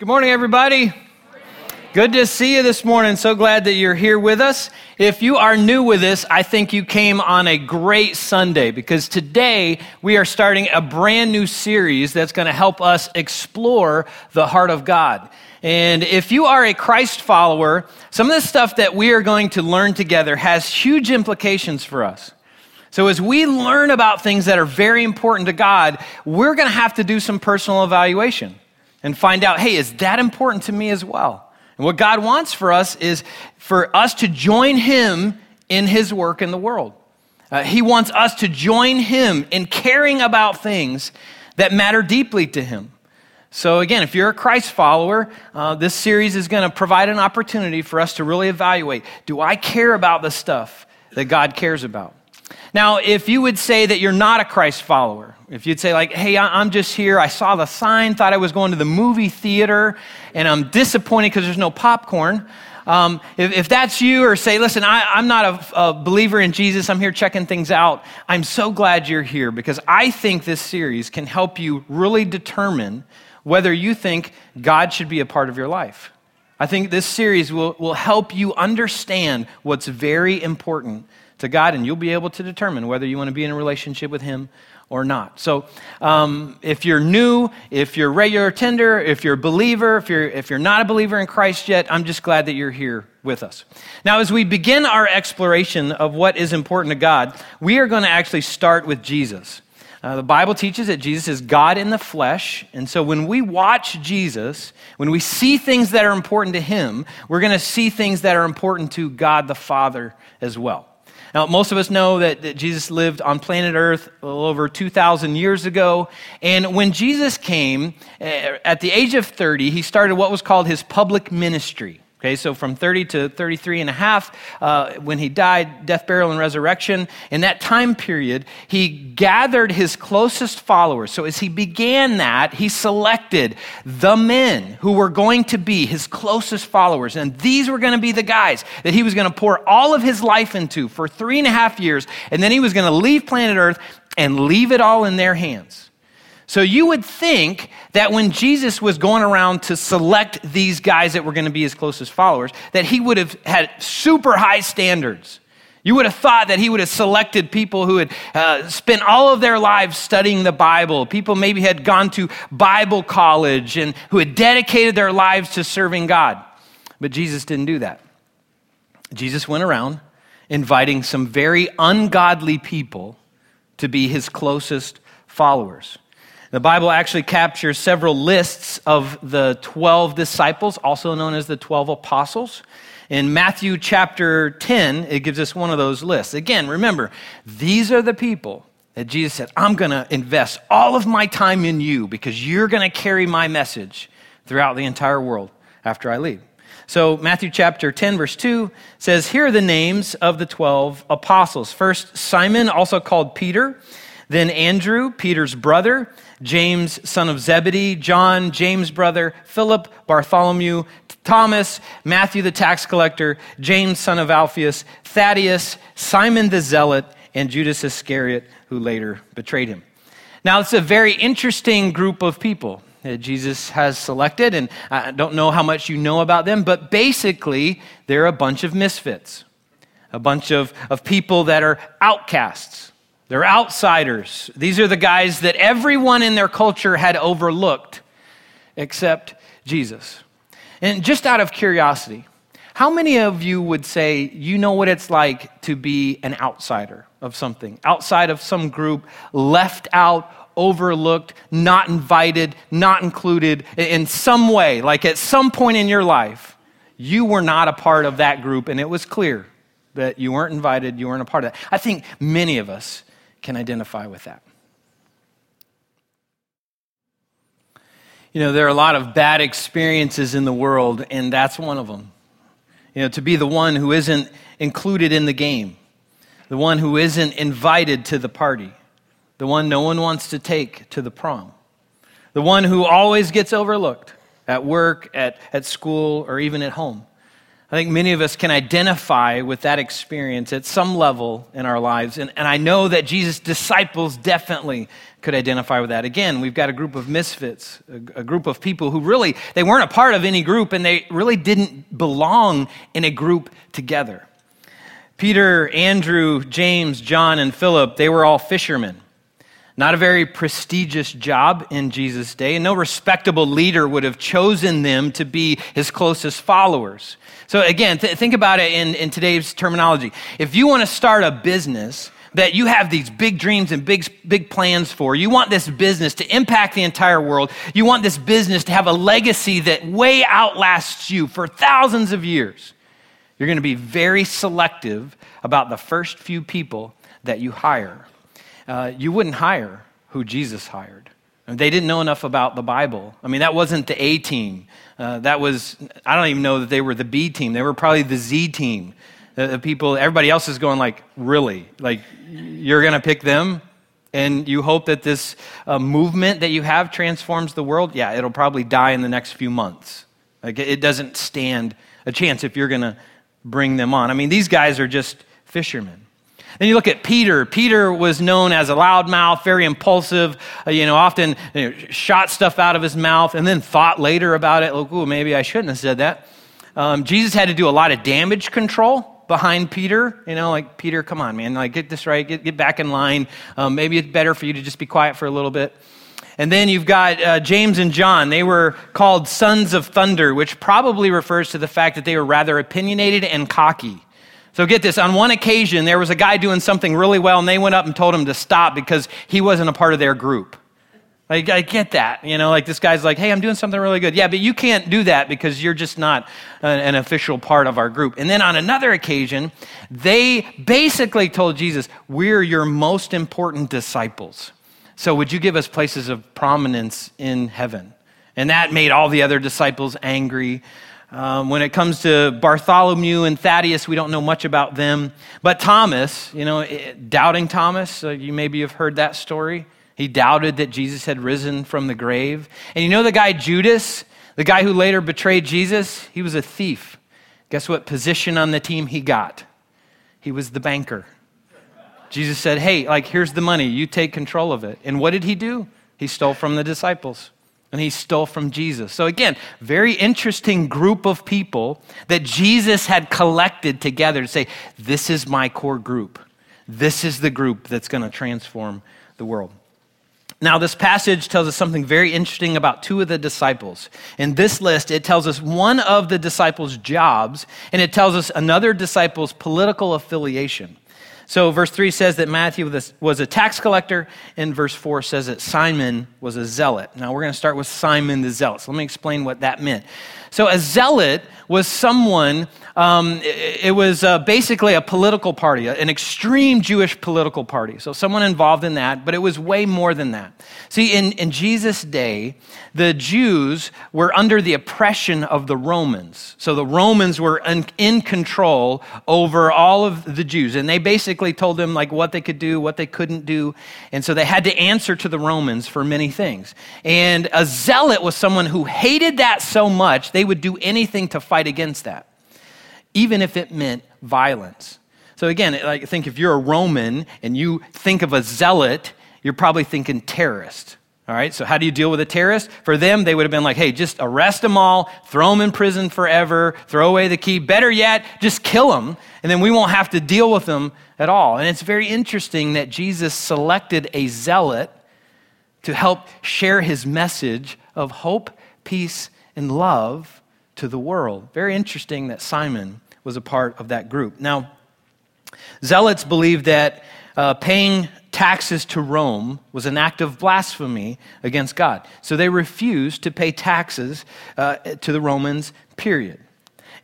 Good morning, everybody. Good to see you this morning. So glad that you're here with us. If you are new with us, I think you came on a great Sunday because today we are starting a brand new series that's going to help us explore the heart of God. And if you are a Christ follower, some of the stuff that we are going to learn together has huge implications for us. So, as we learn about things that are very important to God, we're going to have to do some personal evaluation and find out, hey, is that important to me as well? And what God wants for us is for us to join Him in His work in the world. Uh, he wants us to join Him in caring about things that matter deeply to Him. So, again, if you're a Christ follower, uh, this series is going to provide an opportunity for us to really evaluate do I care about the stuff that God cares about? Now, if you would say that you're not a Christ follower, if you'd say, like, hey, I'm just here, I saw the sign, thought I was going to the movie theater, and I'm disappointed because there's no popcorn. Um, if, if, that's you, or say, listen, I, am not a, a believer in Jesus, I'm here checking things out, I'm so glad you're here because I think this series can help you really determine whether you think God should be a part of your life. I think this series will, will help you understand what's very important to God, and you'll be able to determine whether you want to be in a relationship with Him or not. So, um, if you're new, if you're regular tender, if you're a believer, if you're, if you're not a believer in Christ yet, I'm just glad that you're here with us. Now, as we begin our exploration of what is important to God, we are going to actually start with Jesus. Uh, the Bible teaches that Jesus is God in the flesh. And so when we watch Jesus, when we see things that are important to him, we're going to see things that are important to God the Father as well. Now, most of us know that, that Jesus lived on planet Earth a little over 2,000 years ago. And when Jesus came, eh, at the age of 30, he started what was called his public ministry. Okay, so from 30 to 33 and a half, uh, when he died, death, burial, and resurrection, in that time period, he gathered his closest followers. So as he began that, he selected the men who were going to be his closest followers. And these were going to be the guys that he was going to pour all of his life into for three and a half years. And then he was going to leave planet Earth and leave it all in their hands. So you would think that when Jesus was going around to select these guys that were going to be his closest followers, that he would have had super high standards. You would have thought that he would have selected people who had uh, spent all of their lives studying the Bible. People maybe had gone to Bible college and who had dedicated their lives to serving God. But Jesus didn't do that. Jesus went around inviting some very ungodly people to be his closest followers. The Bible actually captures several lists of the 12 disciples, also known as the 12 apostles. In Matthew chapter 10, it gives us one of those lists. Again, remember, these are the people that Jesus said, I'm going to invest all of my time in you because you're going to carry my message throughout the entire world after I leave. So, Matthew chapter 10, verse 2 says, Here are the names of the 12 apostles. First, Simon, also called Peter, then Andrew, Peter's brother James, son of Zebedee, John, James' brother, Philip, Bartholomew, Thomas, Matthew the tax collector, James, son of Alphaeus, Thaddeus, Simon the zealot, and Judas Iscariot, who later betrayed him. Now, it's a very interesting group of people that Jesus has selected, and I don't know how much you know about them, but basically, they're a bunch of misfits, a bunch of, of people that are outcasts. They're outsiders. These are the guys that everyone in their culture had overlooked except Jesus. And just out of curiosity, how many of you would say you know what it's like to be an outsider of something, outside of some group, left out, overlooked, not invited, not included in some way? Like at some point in your life, you were not a part of that group, and it was clear that you weren't invited, you weren't a part of that. I think many of us can identify with that. You know, there are a lot of bad experiences in the world, and that's one of them. You know, to be the one who isn't included in the game, the one who isn't invited to the party, the one no one wants to take to the prom, the one who always gets overlooked at work, at, at school, or even at home. I think many of us can identify with that experience at some level in our lives. And, and I know that Jesus' disciples definitely could identify with that. Again, we've got a group of misfits, a, a, group of people who really, they weren't a part of any group and they really didn't belong in a group together. Peter, Andrew, James, John, and Philip, they were all fishermen. Not a very prestigious job in Jesus' day, and no respectable leader would have chosen them to be his closest followers. So, again, th- think about it in, in today's terminology. If you want to start a business that you have these big dreams and big, big plans for, you want this business to impact the entire world, you want this business to have a legacy that way outlasts you for thousands of years, you're going to be very selective about the first few people that you hire uh, you wouldn't hire who Jesus hired. They didn't know enough about the Bible. I mean, that wasn't the A team. Uh, that was, I don't even know that they were the B team. They were probably the Z team. The, the people, everybody else is going like, really? Like, you're going to pick them? And you hope that this uh, movement that you have transforms the world? Yeah, it'll probably die in the next few months. Like, it doesn't stand a chance if you're going to bring them on. I mean, these guys are just fishermen. Then you look at Peter. Peter was known as a loudmouth, very impulsive, uh, you know, often you know, shot stuff out of his mouth and then thought later about it, like, oh, maybe I shouldn't have said that. Um, Jesus had to do a lot of damage control behind Peter. You know, like, Peter, come on, man, like, get this right, get, get back in line. Um, maybe it's better for you to just be quiet for a little bit. And then you've got uh, James and John. They were called sons of thunder, which probably refers to the fact that they were rather opinionated and cocky. So get this on one occasion, there was a guy doing something really well, and they went up and told him to stop because he wasn't a part of their group. Like, I get that. You know, like this guy's like, hey, I'm doing something really good. Yeah, but you can't do that because you're just not an, an official part of our group. And then on another occasion, they basically told Jesus, we're your most important disciples. So would you give us places of prominence in heaven? And that made all the other disciples angry. Um, when it comes to Bartholomew and Thaddeus, we don't know much about them. But Thomas, you know, eh, doubting Thomas, uh, you maybe have heard that story. He doubted that Jesus had risen from the grave. And you know the guy Judas, the guy who later betrayed Jesus? He was a thief. Guess what position on the team he got? He was the banker. Jesus said, Hey, like, here's the money. You take control of it. And what did he do? He stole from the disciples and he stole from Jesus. So, again, very interesting group of people that Jesus had collected together to say, This is my core group. This is the group that's going to transform the world. Now, this passage tells us something very interesting about two of the disciples. In this list, it tells us one of the disciples' jobs, and it tells us another disciple's political affiliation. So, verse 3 says that Matthew was a tax collector, and verse 4 says that Simon was a zealot. Now, we're going to start with Simon the zealot. So let me explain what that meant. So, a zealot was someone, um, it, was uh, basically a political party, an extreme Jewish political party. So, someone involved in that, but it was way more than that. See, in, in Jesus' day, the Jews were under the oppression of the Romans. So, the Romans were in, in control over all of the Jews, and they basically told them like what they could do, what they couldn't do. And so, they had to answer to the Romans for many things. And a zealot was someone who hated that so much, they would do anything to fight against that, even if it meant violence. So again, I think if you're a Roman and you think of a zealot, you're probably thinking terrorist. All right, so how do you deal with a terrorist? For them, they would have been like, hey, just arrest them all, throw them in prison forever, throw away the key. Better yet, just kill them, and then we won't have to deal with them at all. And it's very interesting that Jesus selected a zealot to help share his message of hope, peace, and love to the world. Very interesting that Simon was a part of that group. Now, zealots believed that uh, paying taxes to Rome was an act of blasphemy against God. So they refused to pay taxes uh, to the Romans, period.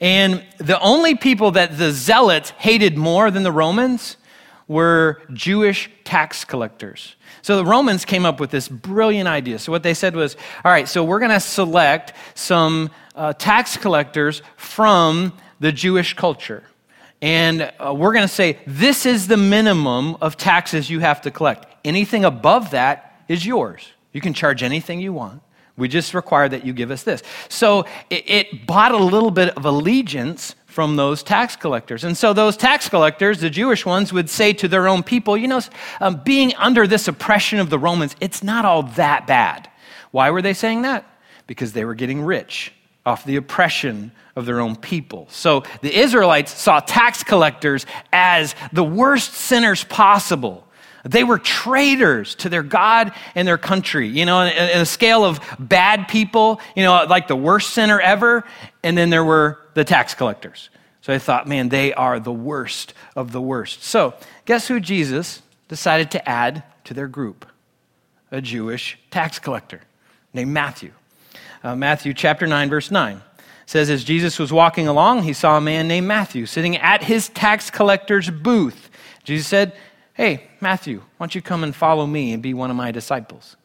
And the only people that the zealots hated more than the Romans were Jewish tax collectors. So the Romans came up with this brilliant idea. So what they said was, all right, so we're going to select some uh, tax collectors from the Jewish culture. And uh, we're going to say, this is the minimum of taxes you have to collect. Anything above that is yours. You can charge anything you want. We just require that you give us this. So it, it bought a little bit of allegiance from those tax collectors. And so those tax collectors, the Jewish ones, would say to their own people, you know, um, being under this oppression of the Romans, it's not all that bad. Why were they saying that? Because they were getting rich off the oppression of their own people. So the Israelites saw tax collectors as the worst sinners possible. They were traitors to their God and their country. You know, in a scale of bad people, you know, like the worst sinner ever, and then there were the tax collectors. So I thought, man, they are the worst of the worst. So guess who Jesus decided to add to their group? A Jewish tax collector named Matthew. Uh, Matthew chapter 9, verse 9 says, As Jesus was walking along, he saw a man named Matthew sitting at his tax collector's booth. Jesus said, Hey, Matthew, why don't you come and follow me and be one of my disciples?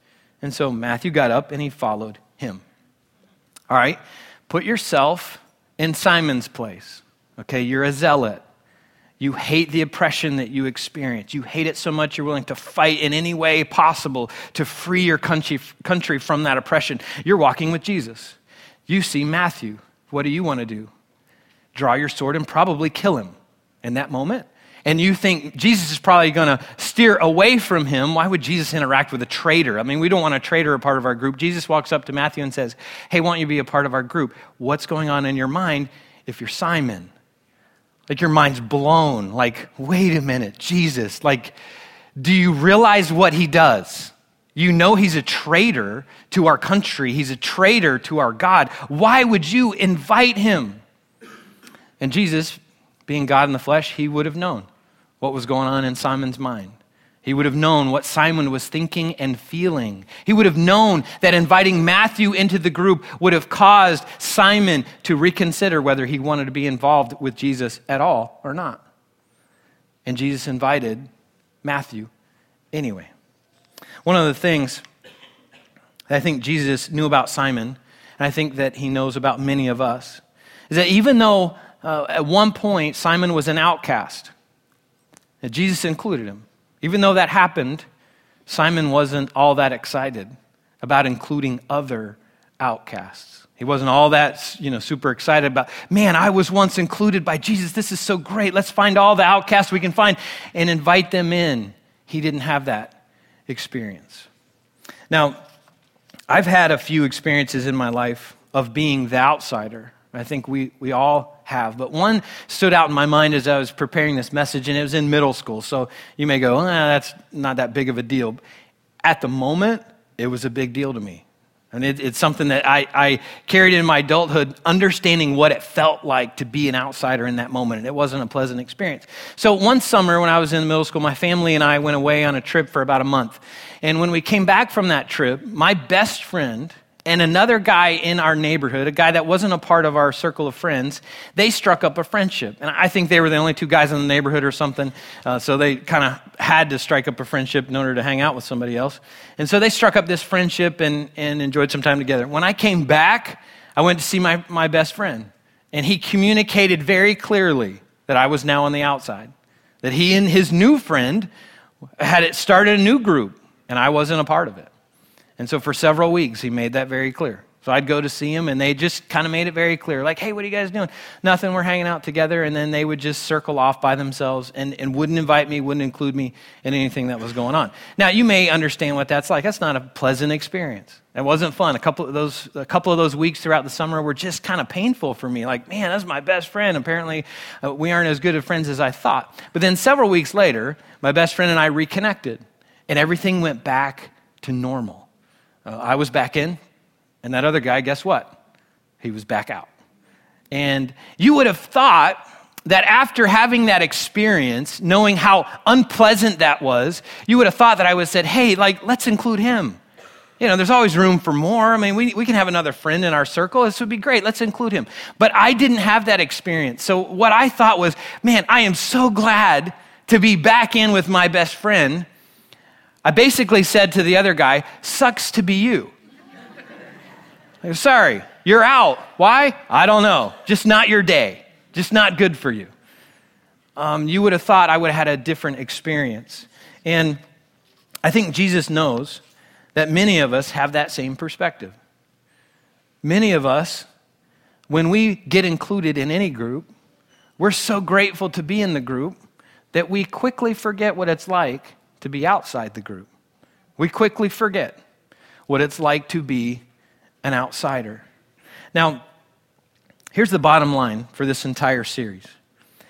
And so Matthew got up and he followed him. All right, put yourself in Simon's place. Okay, you're a zealot. You hate the oppression that you experience. You hate it so much you're willing to fight in any way possible to free your country, country from that oppression. You're walking with Jesus. You see Matthew. What do you want to do? Draw your sword and probably kill him in that moment? and you think Jesus is probably going to steer away from him, why would Jesus interact with a traitor? I mean, we don't want a traitor a part of our group. Jesus walks up to Matthew and says, Hey, why don't you be a part of our group? What's going on in your mind if you're Simon? Like your mind's blown. Like, wait a minute, Jesus. Like, do you realize what he does? You know he's a traitor to our country, he's a traitor to our God. Why would you invite him? And Jesus, being God in the flesh, he would have known what was going on in Simon's mind. He would have known what Simon was thinking and feeling. He would have known that inviting Matthew into the group would have caused Simon to reconsider whether he wanted to be involved with Jesus at all or not. And Jesus invited Matthew anyway. One of the things that I think Jesus knew about Simon, and I think that he knows about many of us, is that even though uh, at one point Simon was an outcast, Jesus included him. Even though that happened, Simon wasn't all that excited about including other outcasts. He wasn't all that, you know, super excited about, man, I was once included by Jesus. This is so great. Let's find all the outcasts we can find and invite them in. He didn't have that experience. Now, I've had a few experiences in my life of being the outsider. I think we, we all have. But one stood out in my mind as I was preparing this message, and it was in middle school. So you may go, eh, that's not that big of a deal. At the moment, it was a big deal to me. And it, it's something that I, I carried in my adulthood, understanding what it felt like to be an outsider in that moment. And it wasn't a pleasant experience. So one summer when I was in middle school, my family and I went away on a trip for about a month. And when we came back from that trip, my best friend, and another guy in our neighborhood, a guy that wasn't a part of our circle of friends, they struck up a friendship. And I think they were the only two guys in the neighborhood or something. Uh, so they kind of had to strike up a friendship in order to hang out with somebody else. And so they struck up this friendship and, and enjoyed some time together. When I came back, I went to see my, my best friend. And he communicated very clearly that I was now on the outside, that he and his new friend had started a new group, and I wasn't a part of it. And so for several weeks, he made that very clear. So I'd go to see him, and they just kind of made it very clear like, hey, what are you guys doing? Nothing, we're hanging out together. And then they would just circle off by themselves and, and wouldn't invite me, wouldn't include me in anything that was going on. Now, you may understand what that's like. That's not a pleasant experience. It wasn't fun. A couple of those, a couple of those weeks throughout the summer were just kind of painful for me. Like, man, that's my best friend. Apparently, uh, we aren't as good of friends as I thought. But then several weeks later, my best friend and I reconnected, and everything went back to normal. Uh, I was back in, and that other guy, guess what? He was back out. And you would have thought that after having that experience, knowing how unpleasant that was, you would have thought that I would have said, hey, like, let's include him. You know, there's always room for more. I mean, we, we can have another friend in our circle. This would be great. Let's include him. But I didn't have that experience. So what I thought was, man, I am so glad to be back in with my best friend I basically said to the other guy, sucks to be you. Sorry, you're out. Why? I don't know. Just not your day. Just not good for you. Um, you would have thought I would have had a different experience. And I think Jesus knows that many of us have that same perspective. Many of us, when we get included in any group, We're so grateful to be in the group that we quickly forget what it's like to be outside the group. We quickly forget what it's like to be an outsider. Now, here's the bottom line for this entire series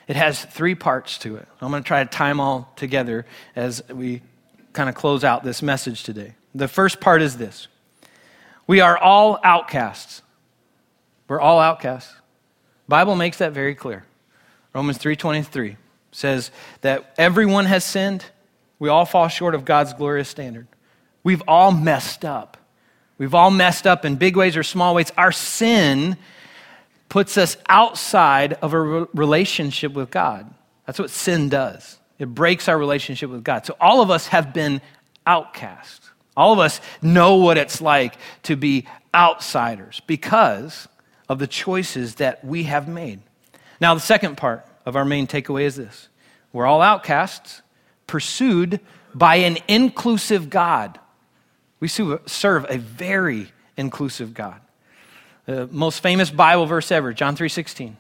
it has three parts to it. I'm going to try to tie them all together as we kind of close out this message today. The first part is this we are all outcasts. We're all outcasts. Bible makes that very clear. Romans 3:23 says that everyone has sinned. We all fall short of God's glorious standard. We've all messed up. We've all messed up in big ways or small ways. Our sin puts us outside of a relationship with God. That's what sin does. It breaks our relationship with God. So all of us have been outcast. All of us know what it's like to be outsiders because of the choices that we have made. Now, the second part of our main takeaway is this we're all outcasts, pursued by an inclusive God. We serve a very inclusive God. The most famous Bible verse ever, John 3:16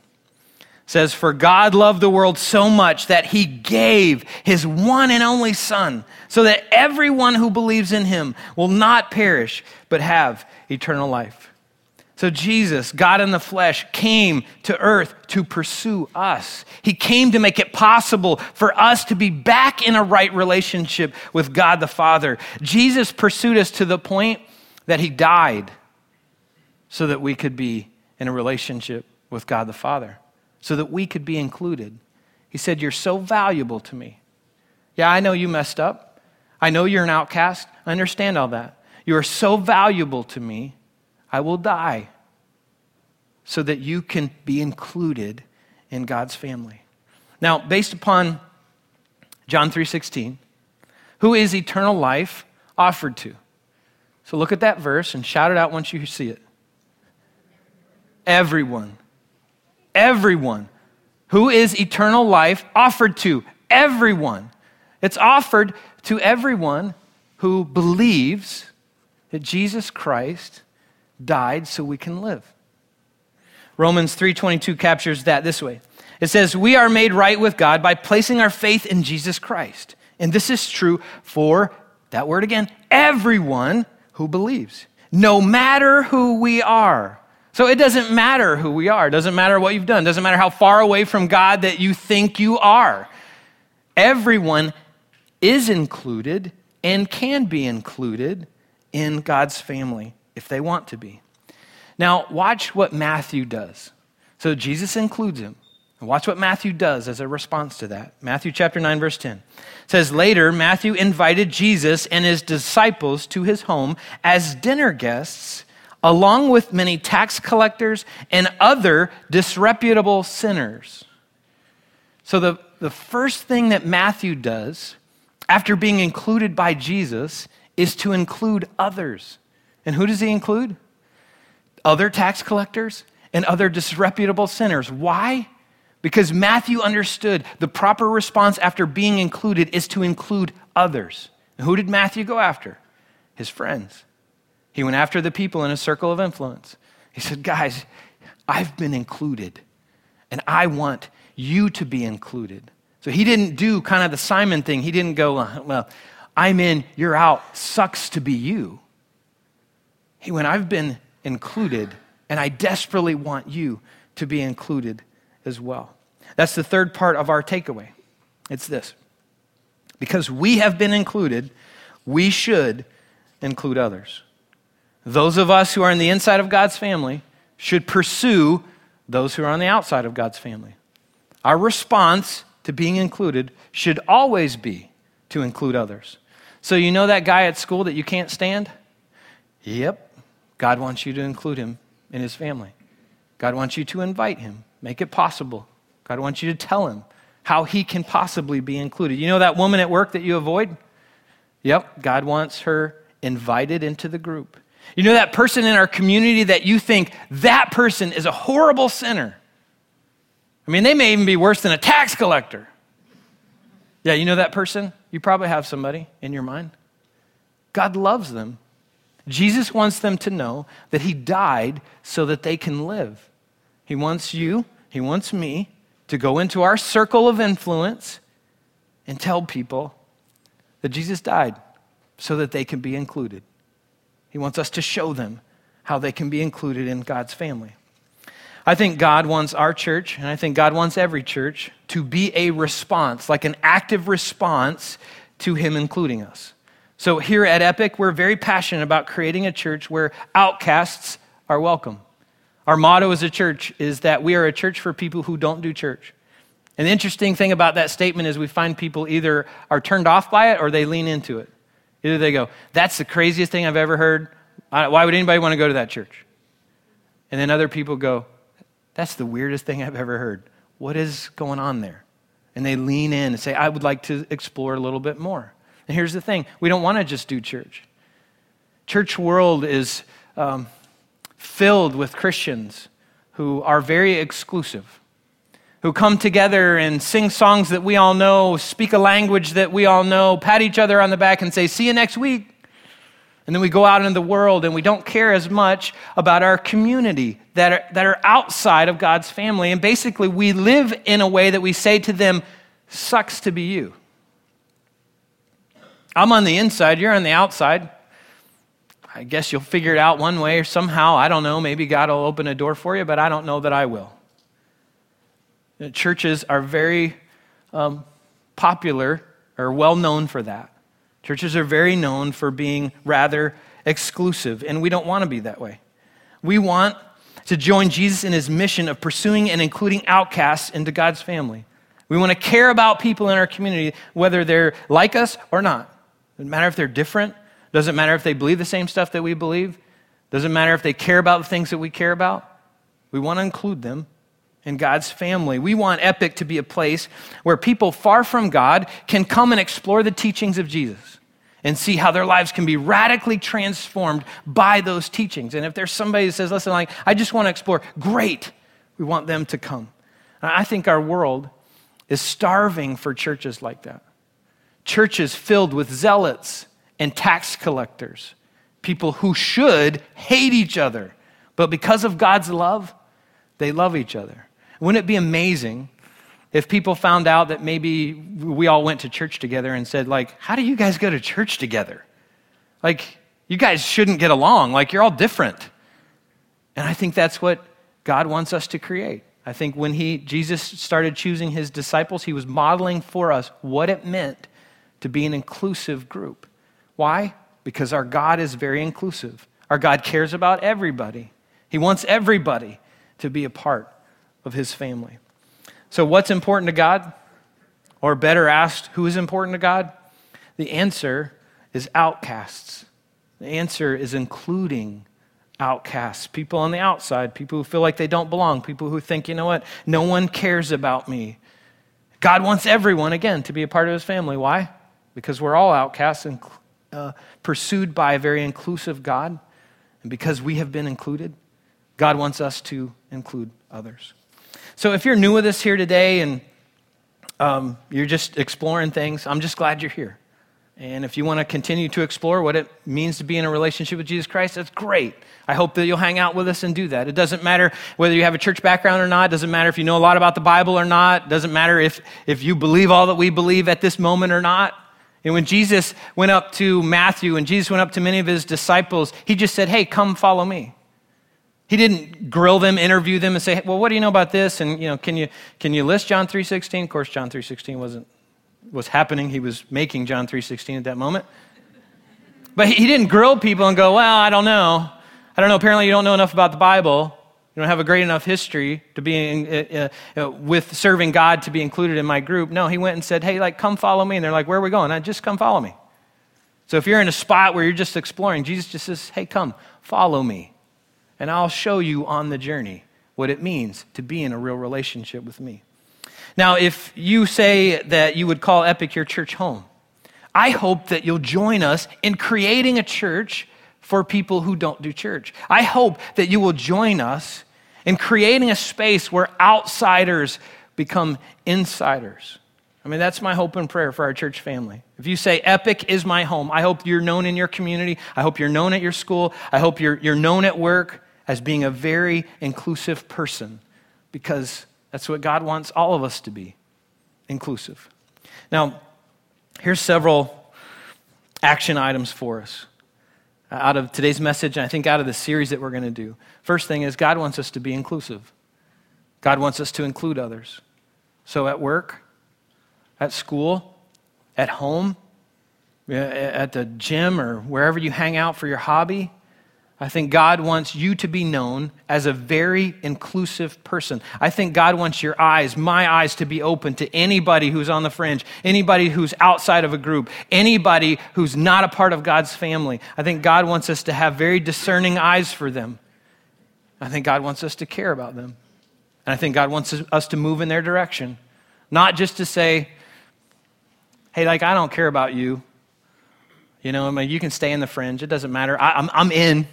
says for God loved the world so much that he gave his one and only son so that everyone who believes in him will not perish but have eternal life. So Jesus, God in the flesh, came to earth to pursue us. He came to make it possible for us to be back in a right relationship with God the Father. Jesus pursued us to the point that he died so that we could be in a relationship with God the Father, so that we could be included. He said, You're so valuable to me. Yeah, I know you messed up. I know you're an outcast. I understand all that. You are so valuable to me I will die so that you can be included in God's family. Now, based upon John 3:16, who is eternal life offered to? So look at that verse and shout it out once you see it. Everyone. Everyone. Who is eternal life offered to? Everyone. It's offered to everyone who believes that Jesus Christ died so we can live. Romans 3:22 captures that this way. It says, "We are made right with God by placing our faith in Jesus Christ." And this is true for that word again, everyone who believes, no matter who we are. So it doesn't matter who we are. It doesn't matter what you've done. Doesn't matter how far away from God that you think you are. Everyone is included and can be included in God's family if they want to be. Now, watch what Matthew does. So Jesus includes him. And watch what Matthew does as a response to that. Matthew chapter 9 verse 10 says later Matthew invited Jesus and his disciples to his home as dinner guests along with many tax collectors and other disreputable sinners. So the the first thing that Matthew does after being included by Jesus is to include others. And who does he include? Other tax collectors and other disreputable sinners. Why? Because Matthew understood the proper response after being included is to include others. And who did Matthew go after? His friends. He went after the people in a circle of influence. He said, Guys, I've been included, and I want you to be included. So he didn't do kind of the Simon thing. He didn't go, Well, I'm in, you're out, sucks to be you. He went, I've been included, and I desperately want you to be included as well. That's the third part of our takeaway. It's this because we have been included, we should include others. Those of us who are in the inside of God's family should pursue those who are on the outside of God's family. Our response to being included should always be to include others. So, you know that guy at school that you can't stand? Yep. God wants you to include him in his family. God wants you to invite him, make it possible. God wants you to tell him how he can possibly be included. You know that woman at work that you avoid? Yep, God wants her invited into the group. You know that person in our community that you think that person is a horrible sinner? I mean, they may even be worse than a tax collector. Yeah, you know that person? You probably have somebody in your mind. God loves them. Jesus wants them to know that he died so that they can live. He wants you, he wants me to go into our circle of influence and tell people that Jesus died so that they can be included. He wants us to show them how they can be included in God's family. I think God wants our church, and I think God wants every church, to be a response, like an active response to Him including us. So here at Epic, we're very passionate about creating a church where outcasts are welcome. Our motto as a church is that we are a church for people who don't do church. And the interesting thing about that statement is we find people either are turned off by it or they lean into it. Either they go, That's the craziest thing I've ever heard. Why would anybody want to go to that church? And then other people go, That's the weirdest thing I've ever heard. What is going on there? And they lean in and say, I would like to explore a little bit more. And here's the thing we don't want to just do church. Church world is um, filled with Christians who are very exclusive, who come together and sing songs that we all know, speak a language that we all know, pat each other on the back and say, See you next week. And then we go out into the world and we don't care as much about our community that are, that are outside of God's family. And basically, we live in a way that we say to them, Sucks to be you. I'm on the inside, you're on the outside. I guess you'll figure it out one way or somehow. I don't know. Maybe God will open a door for you, but I don't know that I will. Churches are very um, popular or well known for that. Churches are very known for being rather exclusive, and we don't want to be that way. We want to join Jesus in his mission of pursuing and including outcasts into God's family. We want to care about people in our community, whether they're like us or not. Doesn't matter if they're different. Doesn't matter if they believe the same stuff that we believe. Doesn't matter if they care about the things that we care about. We want to include them in God's family. We want Epic to be a place where people far from God can come and explore the teachings of Jesus and see how their lives can be radically transformed by those teachings. And if there's somebody who says, listen, like, I just want to explore, great. We want them to come. I think our world is starving for churches like that churches filled with zealots and tax collectors, people who should hate each other, but because of God's love, they love each other. Wouldn't it be amazing if people found out that maybe we all went to church together and said, like, how do you guys go to church together? Like, you guys shouldn't get along. Like, you're all different. And I think that's what God wants us to create. I think when he, Jesus started choosing his disciples, he was modeling for us what it meant to be an inclusive group. Why? Because our God is very inclusive. Our God cares about everybody. He wants everybody to be a part of his family. So, what's important to God? Or better asked, who is important to God? The answer is outcasts. The answer is including outcasts, people on the outside, people who feel like they don't belong, people who think, you know what, no one cares about me. God wants everyone, again, to be a part of his family. Why? Because we're all outcasts and uh, pursued by a very inclusive God. And because we have been included, God wants us to include others. So if you're new with us here today and um, you're just exploring things, I'm just glad you're here. And if you want to continue to explore what it means to be in a relationship with Jesus Christ, that's great. I hope that you'll hang out with us and do that. It doesn't matter whether you have a church background or not. It doesn't matter if you know a lot about the Bible or not. It doesn't matter if, if you believe all that we believe at this moment or not. And when Jesus went up to Matthew and Jesus went up to many of his disciples, he just said, Hey, come follow me. He didn't grill them, interview them, and say, Well, what do you know about this? And you know, can you can you list John 3.16? Of course, John 3.16 wasn't was happening. He was making John 3.16 at that moment. But he didn't grill people and go, Well, I don't know. I don't know. Apparently, you don't know enough about the Bible. You don't have a great enough history to be in, uh, uh, with serving God to be included in my group. No, he went and said, Hey, like, come follow me. And they're like, Where are we going? I just come follow me. So if you're in a spot where you're just exploring, Jesus just says, Hey, come, follow me. And I'll show you on the journey what it means to be in a real relationship with me. Now, if you say that you would call Epic your church home, I hope that you'll join us in creating a church for people who don't do church. I hope that you will join us in creating a space where outsiders become insiders. I mean, that's my hope and prayer for our church family. If you say, Epic is my home, I hope you're known in your community. I hope you're known at your school. I hope you're, you're known at work as being a very inclusive person because That's what God wants all of us to be inclusive. Now, here's several action items for us Uh, out of today's message, and I think out of the series that we're going to do. First thing is, God wants us to be inclusive, God wants us to include others. So at work, at school, at home, at the gym, or wherever you hang out for your hobby, I think God wants you to be known as a very inclusive person. I think God wants your eyes, my eyes, to be open to anybody who's on the fringe, anybody who's outside of a group, anybody who's not a part of God's family. I think God wants us to have very discerning eyes for them. I think God wants us to care about them. And I think God wants us to move in their direction, not just to say, hey, like, I don't care about you. You know, I mean, you can stay in the fringe. It doesn't matter. I, I'm, I'm in.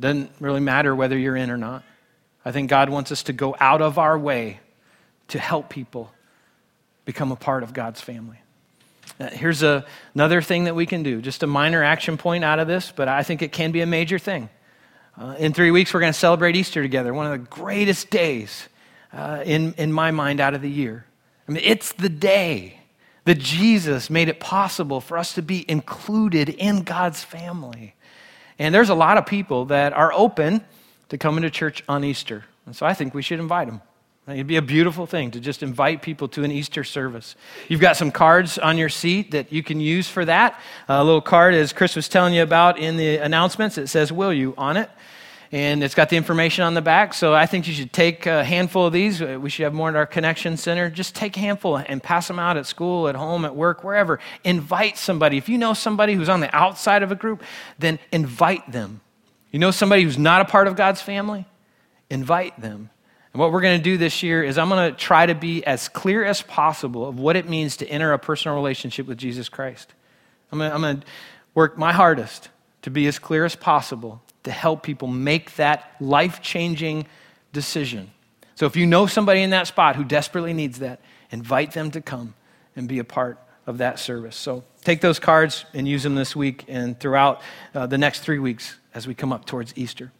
Doesn't really matter whether you're in or not. I think God wants us to go out of our way to help people become a part of God's family. Uh, here's a, another thing that we can do, just a minor action point out of this, but I think it can be a major thing. Uh, in three weeks, we're going to celebrate Easter together, one of the greatest days uh, in, in my mind out of the year. I mean, it's the day that Jesus made it possible for us to be included in God's family. And there's a lot of people that are open to coming to church on Easter. And so I think we should invite them. It'd be a beautiful thing to just invite people to an Easter service. You've got some cards on your seat that you can use for that. A little card, as Chris was telling you about in the announcements, it says, Will you on it and it's got the information on the back. So I think you should take a handful of these. We should have more at our connection center. Just take a handful and pass them out at school, at home, at work, wherever. Invite somebody. If you know somebody who's on the outside of a group, then invite them. You know somebody who's not a part of God's family? Invite them. And what we're going to do this year is I'm going to try to be as clear as possible of what it means to enter a personal relationship with Jesus Christ. I'm going to, work my hardest to be as clear as possible to help people make that life changing decision. So if you know somebody in that spot who desperately needs that, invite them to come and be a part of that service. So take those cards and use them this week and throughout uh, the next three weeks as we come up towards Easter.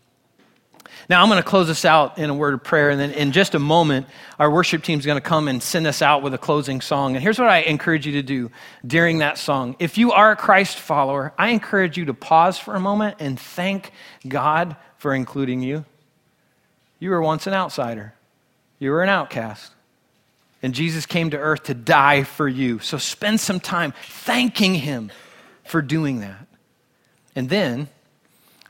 Now, I'm going to close us out in a word of prayer, and then in just a moment, our worship team is going to come and send us out with a closing song. And here's what I encourage you to do during that song. If you are a Christ follower, I encourage you to pause for a moment and thank God for including you. You were once an outsider, you were an outcast. And Jesus came to earth to die for you. So spend some time thanking Him for doing that. And then,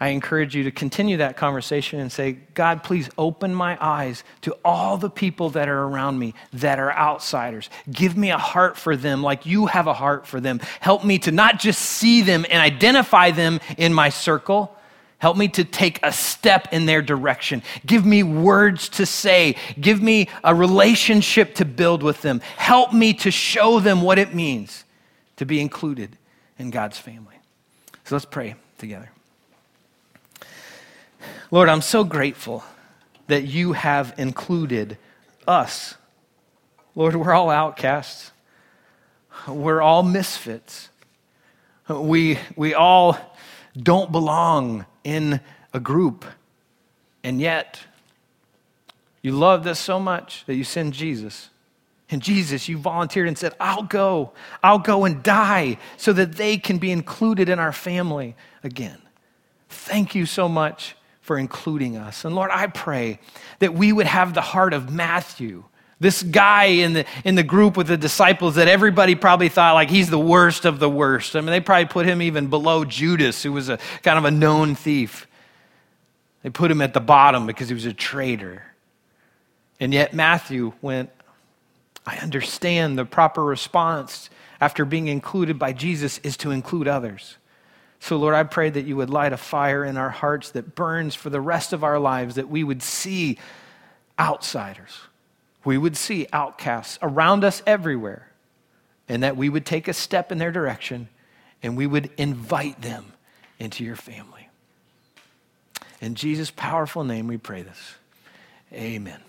I encourage you to continue that conversation and say, God, please open my eyes to all the people that are around me that are outsiders. Give me a heart for them like you have a heart for them. Help me to not just see them and identify them in my circle. Help me to take a step in their direction. Give me words to say. Give me a relationship to build with them. Help me to show them what it means to be included in God's family. So let's pray together. Lord, I'm so grateful that you have included us. Lord, we're all outcasts. We're all misfits. We, we all don't belong in a group. And yet, you loved us so much that you send Jesus. And Jesus, you volunteered and said, I'll go. I'll go and die so that they can be included in our family again. Thank you so much for including us. And Lord, I pray that we would have the heart of Matthew, this guy in the, in the group with the disciples that everybody probably thought like he's the worst of the worst. I mean, they probably put him even below Judas, who was a kind of a known thief. They put him at the bottom because he was a traitor. And yet Matthew went, I understand the proper response after being included by Jesus is to include others. So, Lord, I pray that you would light a fire in our hearts that burns for the rest of our lives, that we would see outsiders, we would see outcasts around us everywhere, and that we would take a step in their direction and we would invite them into your family. In Jesus' powerful name, we pray this. Amen.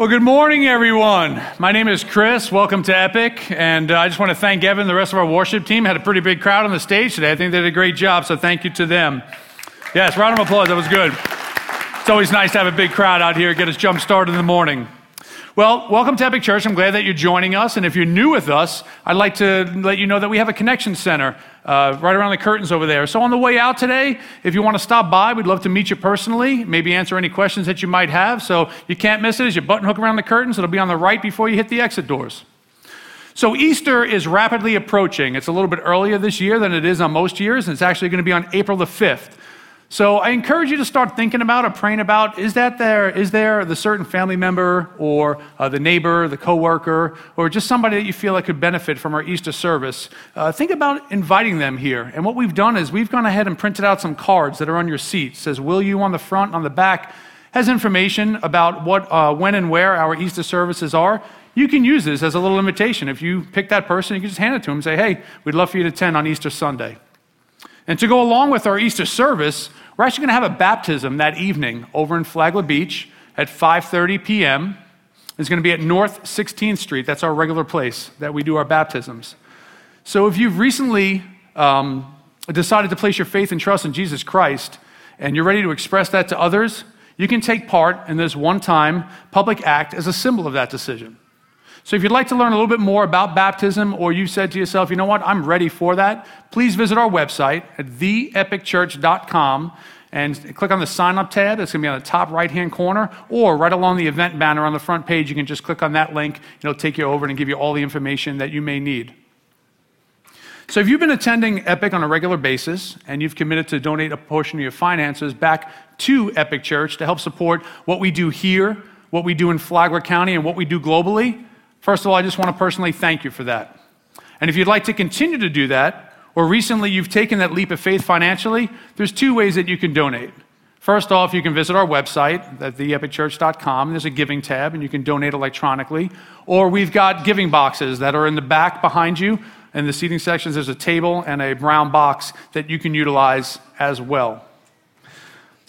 Well, good morning, everyone. My name is Chris. Welcome to Epic. And uh, I just want to thank Evan and the rest of our worship team. Had a pretty big crowd on the stage today. I think they did a great job, so thank you to them. Yes, round of applause. That was good. It's always nice to have a big crowd out here, get us jump started in the morning. Well, welcome to Epic Church. I'm glad that you're joining us. And if you're new with us, I'd like to let you know that we have a connection center uh, right around the curtains over there. So on the way out today, if you want to stop by, we'd love to meet you personally, maybe answer any questions that you might have. So you can't miss it as you button hook around the curtains. It'll be on the right before you hit the exit doors. So Easter is rapidly approaching. It's a little bit earlier this year than it is on most years, and it's actually going to be on April the 5th. So I encourage you to start thinking about or praying about is that there is there the certain family member or uh, the neighbor, the coworker, or just somebody that you feel like could benefit from our Easter service? Uh, think about inviting them here. And what we've done is we've gone ahead and printed out some cards that are on your seat. It says "Will you" on the front, on the back has information about what, uh, when, and where our Easter services are. You can use this as a little invitation. If you pick that person, you can just hand it to them and say, "Hey, we'd love for you to attend on Easter Sunday." And to go along with our Easter service, we're actually going to have a baptism that evening over in Flagler Beach at 5:30 p.m. It's going to be at North 16th Street. That's our regular place that we do our baptisms. So if you've recently um, decided to place your faith and trust in Jesus Christ, and you're ready to express that to others, you can take part in this one-time public act as a symbol of that decision. So if you'd like to learn a little bit more about baptism, or you said to yourself, you know what, I'm ready for that, please visit our website at theepicchurch.com and click on the sign up tab. That's going to be on the top right hand corner, or right along the event banner on the front page. You can just click on that link, it'll take you over and give you all the information that you may need. So, if you've been attending Epic on a regular basis and you've committed to donate a portion of your finances back to Epic Church to help support what we do here, what we do in Flagler County, and what we do globally, First of all, I just want to personally thank you for that. And if you'd like to continue to do that, or recently you've taken that leap of faith financially, there's two ways that you can donate. First off, you can visit our website at theepicchurch.com. There's a giving tab, and you can donate electronically. Or we've got giving boxes that are in the back behind you. In the seating sections, there's a table and a brown box that you can utilize as well.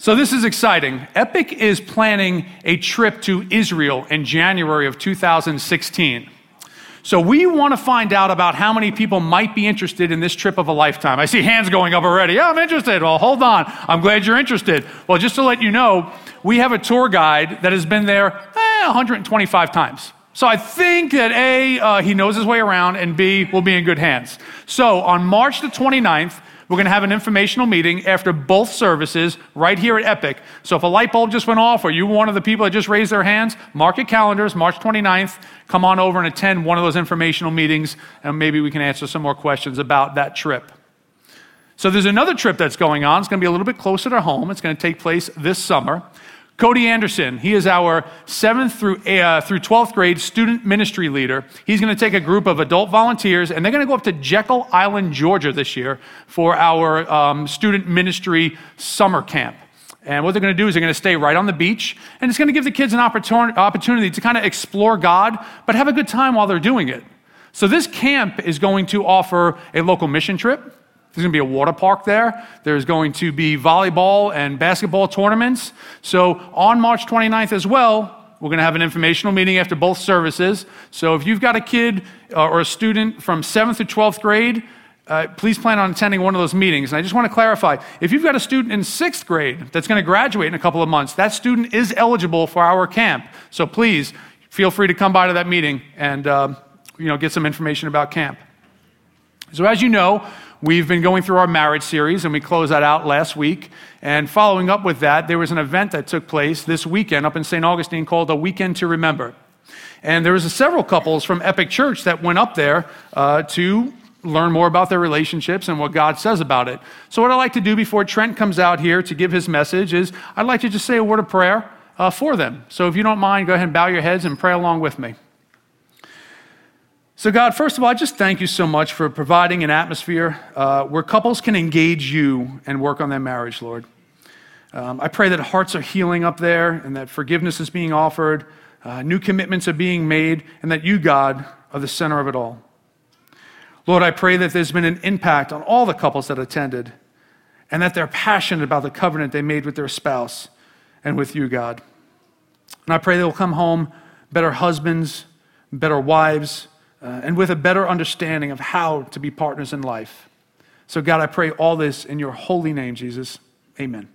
So, this is exciting. Epic is planning a trip to Israel in January of 2016. So, we want to find out about how many people might be interested in this trip of a lifetime. I see hands going up already. Yeah, I'm interested. Well, hold on. I'm glad you're interested. Well, just to let you know, we have a tour guide that has been there eh, 125 times. So I think that A, uh, he knows his way around, and B, we'll be in good hands. So on March the 29th, we're going to have an informational meeting after both services right here at Epic. So if a light bulb just went off or you were one of the people that just raised their hands, mark your calendars, March 29th. Come on over and attend one of those informational meetings, and maybe we can answer some more questions about that trip. So there's another trip that's going on. It's going to be a little bit closer to home. It's going to take place this summer. Cody Anderson, he is our 7th through, uh, through 12th grade student ministry leader. He's going to take a group of adult volunteers and they're going to go up to Jekyll Island, Georgia this year for our um, student ministry summer camp. And what they're going to do is they're going to stay right on the beach, and it's going to give the kids an opportunity to kind of explore God, but have a good time while they're doing it. So, this camp is going to offer a local mission trip. There's going to be a water park there. There's going to be volleyball and basketball tournaments. So on March 29th as well, we're going to have an informational meeting after both services. So if you've got a kid uh, or a student from 7th to 12th grade, uh, please plan on attending one of those meetings. And I just want to clarify if you've got a student in 6th grade that's going to graduate in a couple of months, that student is eligible for our camp. So please feel free to come by to that meeting and uh, you know, get some information about camp. So, as you know, We've been going through our marriage series, and we closed that out last week. And following up with that, there was an event that took place this weekend up in St. Augustine called A Weekend to Remember. And there was several couples from Epic Church that went up there uh, to learn more about their relationships and what God says about it. So, what I'd like to do before Trent comes out here to give his message is I'd like to just say a word of prayer uh, for them. So, if you don't mind, go ahead and bow your heads and pray along with me. So, God, first of all, I just thank you so much for providing an atmosphere uh, where couples can engage you and work on their marriage, Lord. Um, I pray that hearts are healing up there and that forgiveness is being offered, uh, new commitments are being made, and that you, God, are the center of it all. Lord, I pray that there's been an impact on all the couples that attended and that they're passionate about the covenant they made with their spouse and with you, God. And I pray they'll come home better husbands, better wives uh, and with a better understanding of how to be partners in life. So, God, I pray all this in your holy name, Jesus. Amen.